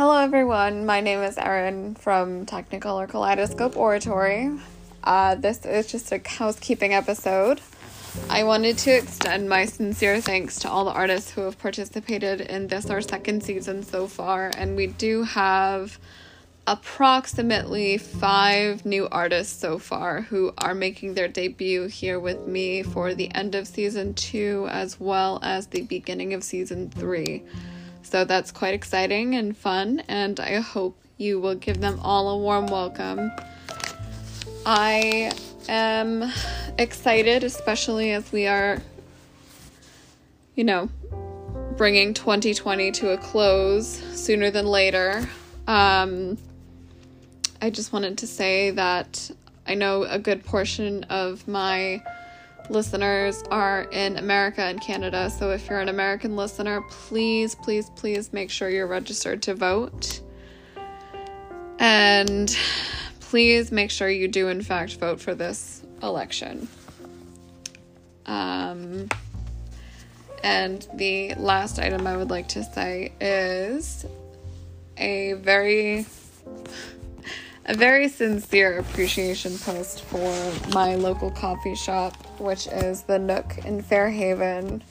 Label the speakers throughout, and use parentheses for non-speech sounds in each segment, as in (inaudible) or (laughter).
Speaker 1: Hello, everyone. My name is Erin from Technicolor Kaleidoscope Oratory. Uh, this is just a housekeeping episode. I wanted to extend my sincere thanks to all the artists who have participated in this, our second season so far, and we do have approximately five new artists so far who are making their debut here with me for the end of season two as well as the beginning of season three. So that's quite exciting and fun, and I hope you will give them all a warm welcome. I am excited, especially as we are, you know, bringing 2020 to a close sooner than later. Um, I just wanted to say that I know a good portion of my listeners are in America and Canada. So if you're an American listener, please, please, please make sure you're registered to vote. And please make sure you do, in fact, vote for this election. Um, and the last item I would like to say is a very a very sincere appreciation post for my local coffee shop, which is the Nook in Fairhaven,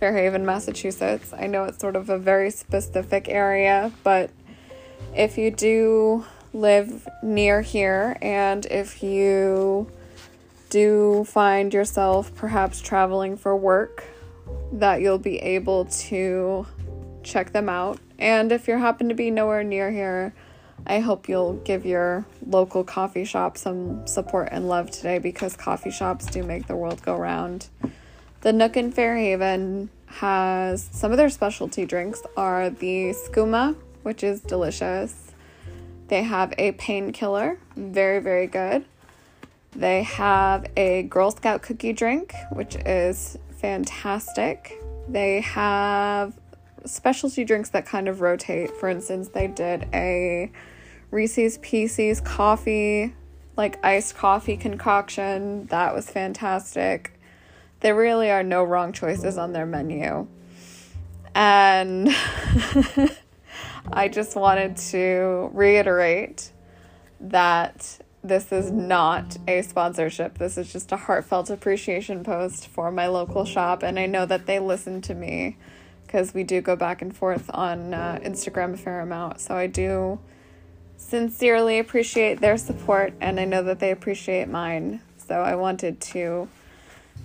Speaker 1: Fairhaven, Massachusetts. I know it's sort of a very specific area, but if you do live near here and if you do find yourself perhaps traveling for work, that you'll be able to check them out. And if you happen to be nowhere near here, I hope you'll give your local coffee shop some support and love today because coffee shops do make the world go round. The Nook in Fairhaven has some of their specialty drinks are the skooma, which is delicious. They have a painkiller, very very good. They have a Girl Scout cookie drink, which is fantastic. They have specialty drinks that kind of rotate. For instance, they did a Reese's Pieces coffee, like iced coffee concoction. That was fantastic. There really are no wrong choices on their menu. And (laughs) I just wanted to reiterate that this is not a sponsorship. This is just a heartfelt appreciation post for my local shop. And I know that they listen to me because we do go back and forth on uh, Instagram a fair amount. So I do sincerely appreciate their support and I know that they appreciate mine. So I wanted to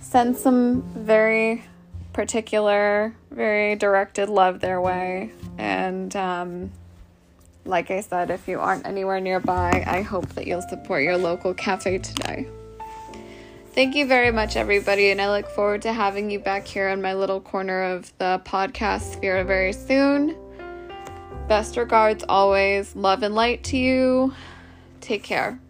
Speaker 1: send some very particular, very directed love their way. And um, like I said, if you aren't anywhere nearby, I hope that you'll support your local cafe today. Thank you very much, everybody, and I look forward to having you back here in my little corner of the podcast sphere very soon. Best regards always. Love and light to you. Take care.